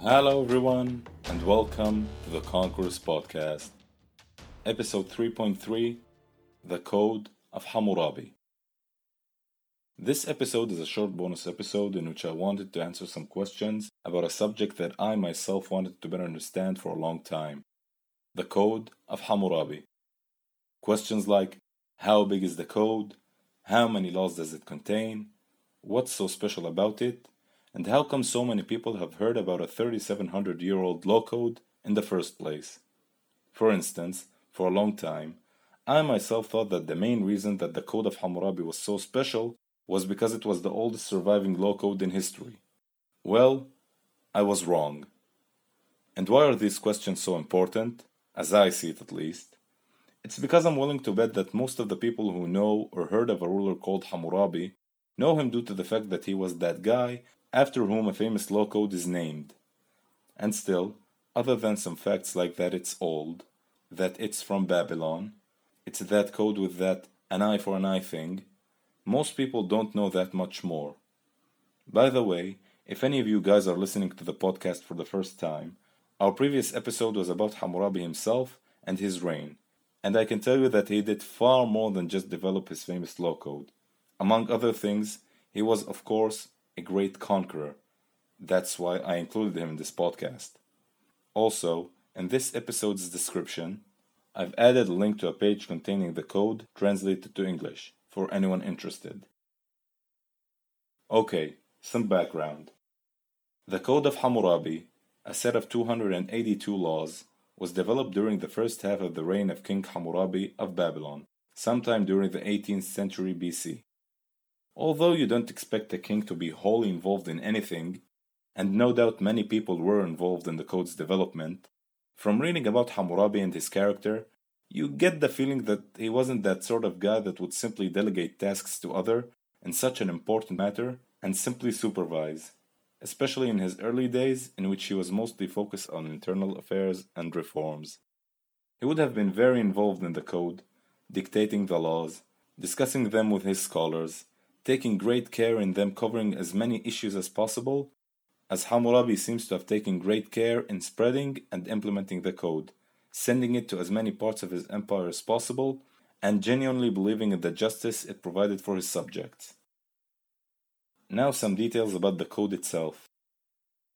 Hello, everyone, and welcome to the Conquerors Podcast, episode 3.3 The Code of Hammurabi. This episode is a short bonus episode in which I wanted to answer some questions about a subject that I myself wanted to better understand for a long time the Code of Hammurabi. Questions like How big is the code? How many laws does it contain? What's so special about it? And how come so many people have heard about a 3700 year old law code in the first place? For instance, for a long time, I myself thought that the main reason that the Code of Hammurabi was so special was because it was the oldest surviving law code in history. Well, I was wrong. And why are these questions so important, as I see it at least? It's because I'm willing to bet that most of the people who know or heard of a ruler called Hammurabi know him due to the fact that he was that guy after whom a famous law code is named. And still, other than some facts like that it's old, that it's from Babylon, it's that code with that an eye for an eye thing, most people don't know that much more. By the way, if any of you guys are listening to the podcast for the first time, our previous episode was about Hammurabi himself and his reign, and I can tell you that he did far more than just develop his famous law code. Among other things, he was, of course, a great conqueror. That's why I included him in this podcast. Also, in this episode's description, I've added a link to a page containing the code translated to English for anyone interested. Okay, some background. The Code of Hammurabi, a set of 282 laws, was developed during the first half of the reign of King Hammurabi of Babylon, sometime during the 18th century BC. Although you don't expect a king to be wholly involved in anything, and no doubt many people were involved in the code's development, from reading about Hammurabi and his character, you get the feeling that he wasn't that sort of guy that would simply delegate tasks to other in such an important matter and simply supervise, especially in his early days in which he was mostly focused on internal affairs and reforms. He would have been very involved in the code, dictating the laws, discussing them with his scholars, taking great care in them covering as many issues as possible, as Hammurabi seems to have taken great care in spreading and implementing the code, sending it to as many parts of his empire as possible, and genuinely believing in the justice it provided for his subjects. Now, some details about the code itself.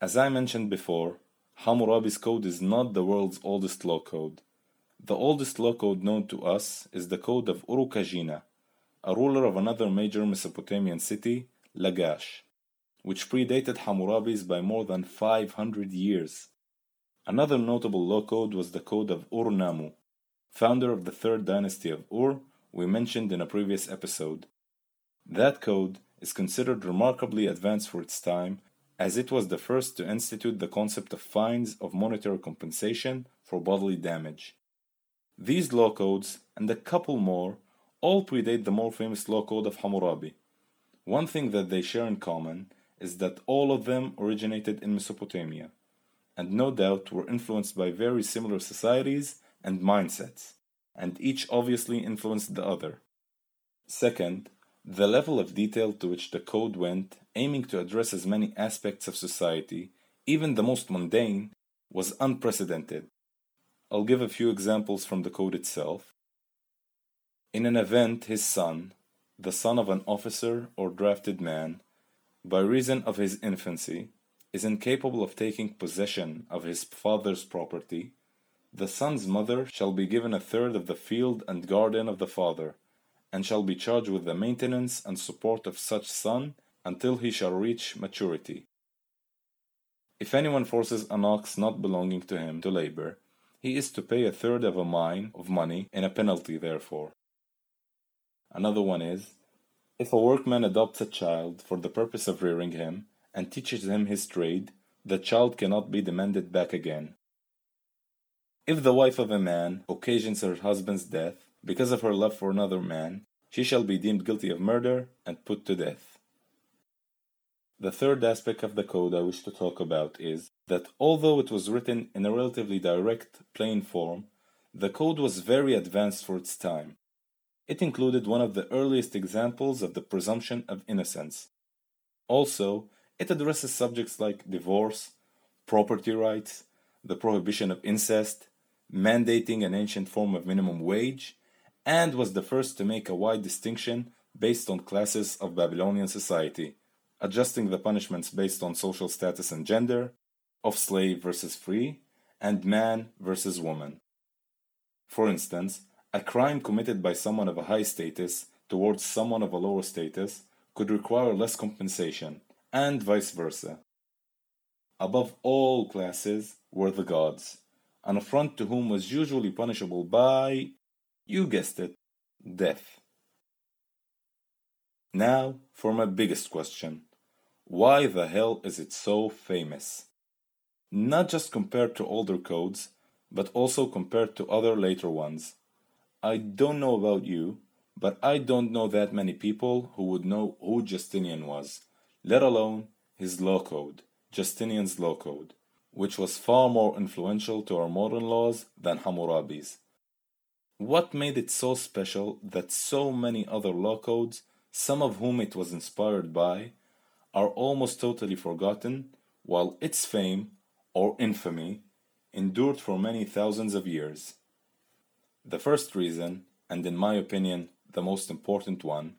As I mentioned before, Hammurabi's code is not the world's oldest law code. The oldest law code known to us is the code of Urukagina, a ruler of another major Mesopotamian city, Lagash, which predated Hammurabi's by more than 500 years. Another notable law code was the code of Ur-Nammu, founder of the third dynasty of Ur, we mentioned in a previous episode. That code is considered remarkably advanced for its time, as it was the first to institute the concept of fines of monetary compensation for bodily damage. These law codes, and a couple more, all predate the more famous law code of Hammurabi. One thing that they share in common is that all of them originated in Mesopotamia, and no doubt were influenced by very similar societies and mindsets, and each obviously influenced the other. Second, the level of detail to which the code went, aiming to address as many aspects of society, even the most mundane, was unprecedented. I'll give a few examples from the code itself. In an event his son, the son of an officer or drafted man, by reason of his infancy, is incapable of taking possession of his father's property, the son's mother shall be given a third of the field and garden of the father, and shall be charged with the maintenance and support of such son until he shall reach maturity. If anyone forces an ox not belonging to him to labor, he is to pay a third of a mine of money in a penalty therefor. Another one is if a workman adopts a child for the purpose of rearing him and teaches him his trade, the child cannot be demanded back again. If the wife of a man occasions her husband's death because of her love for another man, she shall be deemed guilty of murder and put to death. The third aspect of the code I wish to talk about is that although it was written in a relatively direct, plain form, the code was very advanced for its time. It included one of the earliest examples of the presumption of innocence. Also, it addresses subjects like divorce, property rights, the prohibition of incest, mandating an ancient form of minimum wage, and was the first to make a wide distinction based on classes of Babylonian society, adjusting the punishments based on social status and gender, of slave versus free, and man versus woman. For instance, a crime committed by someone of a high status towards someone of a lower status could require less compensation, and vice versa. Above all classes were the gods, an affront to whom was usually punishable by, you guessed it, death. Now for my biggest question. Why the hell is it so famous? Not just compared to older codes, but also compared to other later ones. I don't know about you, but I don't know that many people who would know who Justinian was, let alone his law code, Justinian's law code, which was far more influential to our modern laws than Hammurabi's. What made it so special that so many other law codes, some of whom it was inspired by, are almost totally forgotten, while its fame, or infamy, endured for many thousands of years? The first reason, and in my opinion the most important one,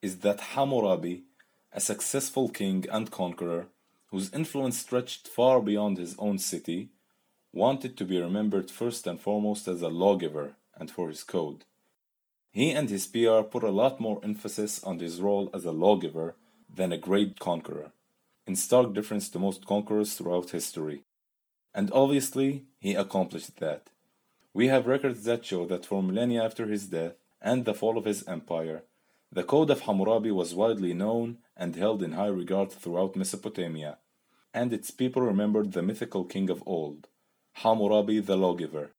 is that Hammurabi, a successful king and conqueror, whose influence stretched far beyond his own city, wanted to be remembered first and foremost as a lawgiver and for his code. He and his PR put a lot more emphasis on his role as a lawgiver than a great conqueror, in stark difference to most conquerors throughout history. And obviously, he accomplished that. We have records that show that for millennia after his death and the fall of his empire, the Code of Hammurabi was widely known and held in high regard throughout Mesopotamia, and its people remembered the mythical king of old, Hammurabi the lawgiver,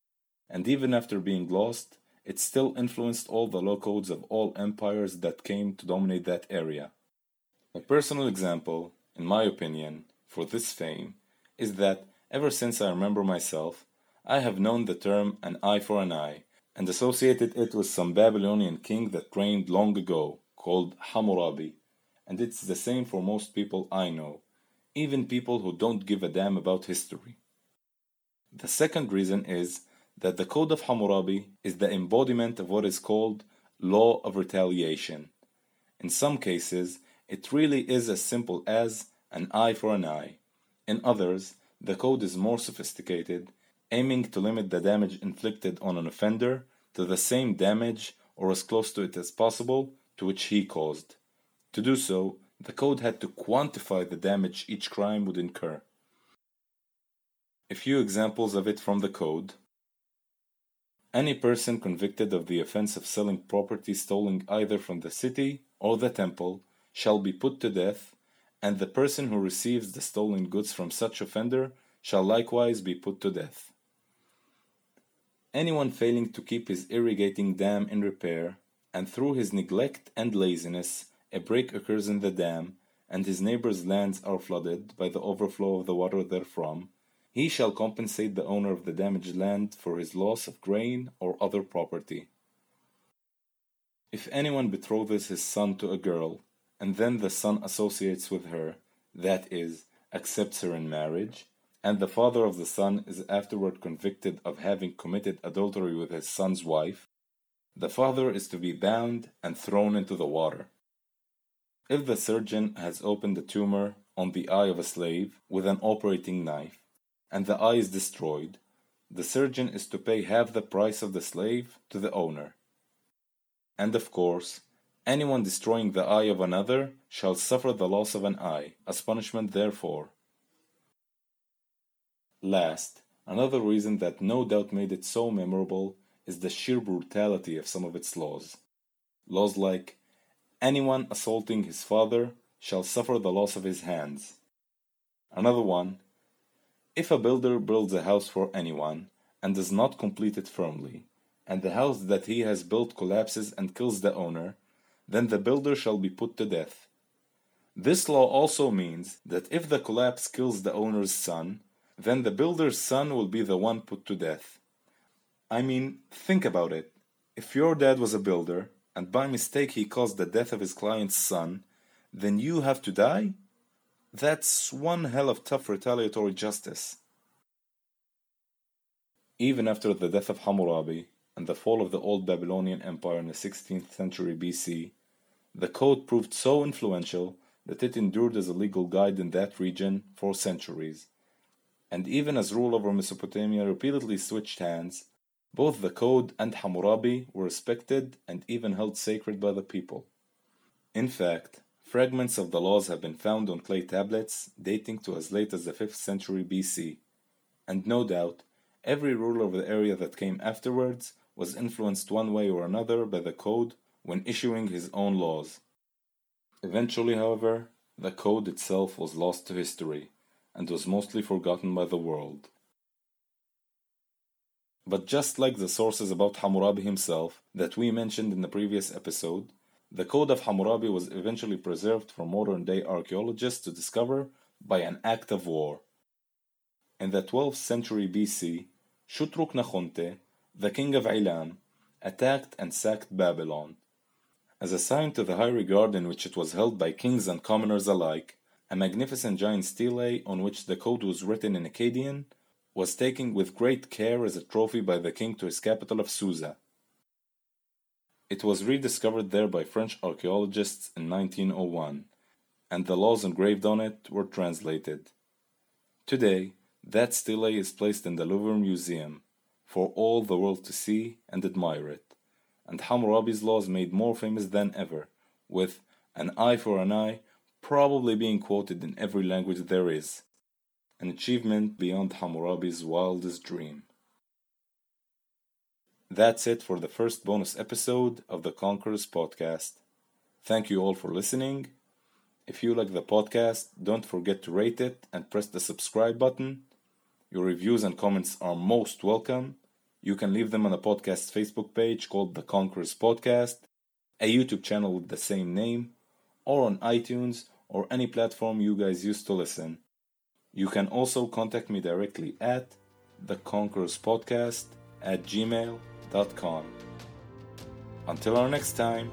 and even after being lost, it still influenced all the law codes of all empires that came to dominate that area. A personal example, in my opinion, for this fame is that ever since I remember myself, I have known the term an eye for an eye and associated it with some Babylonian king that reigned long ago called Hammurabi, and it's the same for most people I know, even people who don't give a damn about history. The second reason is that the Code of Hammurabi is the embodiment of what is called law of retaliation. In some cases, it really is as simple as an eye for an eye. In others, the code is more sophisticated, aiming to limit the damage inflicted on an offender to the same damage or as close to it as possible to which he caused. To do so, the code had to quantify the damage each crime would incur. A few examples of it from the code any person convicted of the offense of selling property stolen either from the city or the temple shall be put to death, and the person who receives the stolen goods from such offender shall likewise be put to death. Anyone failing to keep his irrigating dam in repair, and through his neglect and laziness a break occurs in the dam, and his neighbor's lands are flooded by the overflow of the water therefrom, he shall compensate the owner of the damaged land for his loss of grain or other property. If anyone betroths his son to a girl, and then the son associates with her, that is, accepts her in marriage, and the father of the son is afterward convicted of having committed adultery with his son's wife, the father is to be bound and thrown into the water. If the surgeon has opened a tumor on the eye of a slave with an operating knife, and the eye is destroyed, the surgeon is to pay half the price of the slave to the owner. And of course, anyone destroying the eye of another shall suffer the loss of an eye, as punishment therefor. Last, another reason that no doubt made it so memorable is the sheer brutality of some of its laws. Laws like, anyone assaulting his father shall suffer the loss of his hands. Another one, if a builder builds a house for anyone and does not complete it firmly, and the house that he has built collapses and kills the owner, then the builder shall be put to death. This law also means that if the collapse kills the owner's son, then the builder's son will be the one put to death. I mean, think about it. If your dad was a builder, and by mistake he caused the death of his client's son, then you have to die? That's one hell of tough retaliatory justice. Even after the death of Hammurabi and the fall of the Old Babylonian Empire in the 16th century BC, the code proved so influential that it endured as a legal guide in that region for centuries. And even as rule over Mesopotamia repeatedly switched hands, both the code and Hammurabi were respected and even held sacred by the people. In fact, fragments of the laws have been found on clay tablets dating to as late as the 5th century BC, and no doubt, every ruler of the area that came afterwards was influenced one way or another by the code when issuing his own laws. Eventually, however, the code itself was lost to history and was mostly forgotten by the world. But just like the sources about Hammurabi himself that we mentioned in the previous episode, the Code of Hammurabi was eventually preserved for modern day archaeologists to discover by an act of war. In the 12th century BC, Shutruk Nakhunte, the king of Elam, attacked and sacked Babylon. As a sign to the high regard in which it was held by kings and commoners alike, a magnificent giant stele on which the code was written in Akkadian was taken with great care as a trophy by the king to his capital of Susa. It was rediscovered there by French archaeologists in 1901, and the laws engraved on it were translated. Today, that stele is placed in the Louvre Museum for all the world to see and admire it and Hammurabi's laws made more famous than ever, with an eye for an eye probably being quoted in every language there is, an achievement beyond Hammurabi's wildest dream. That's it for the first bonus episode of the Conquerors podcast. Thank you all for listening. If you like the podcast, don't forget to rate it and press the subscribe button. Your reviews and comments are most welcome you can leave them on the podcast's Facebook page called The Conquerors Podcast, a YouTube channel with the same name, or on iTunes or any platform you guys use to listen. You can also contact me directly at The Podcast at gmail.com. Until our next time,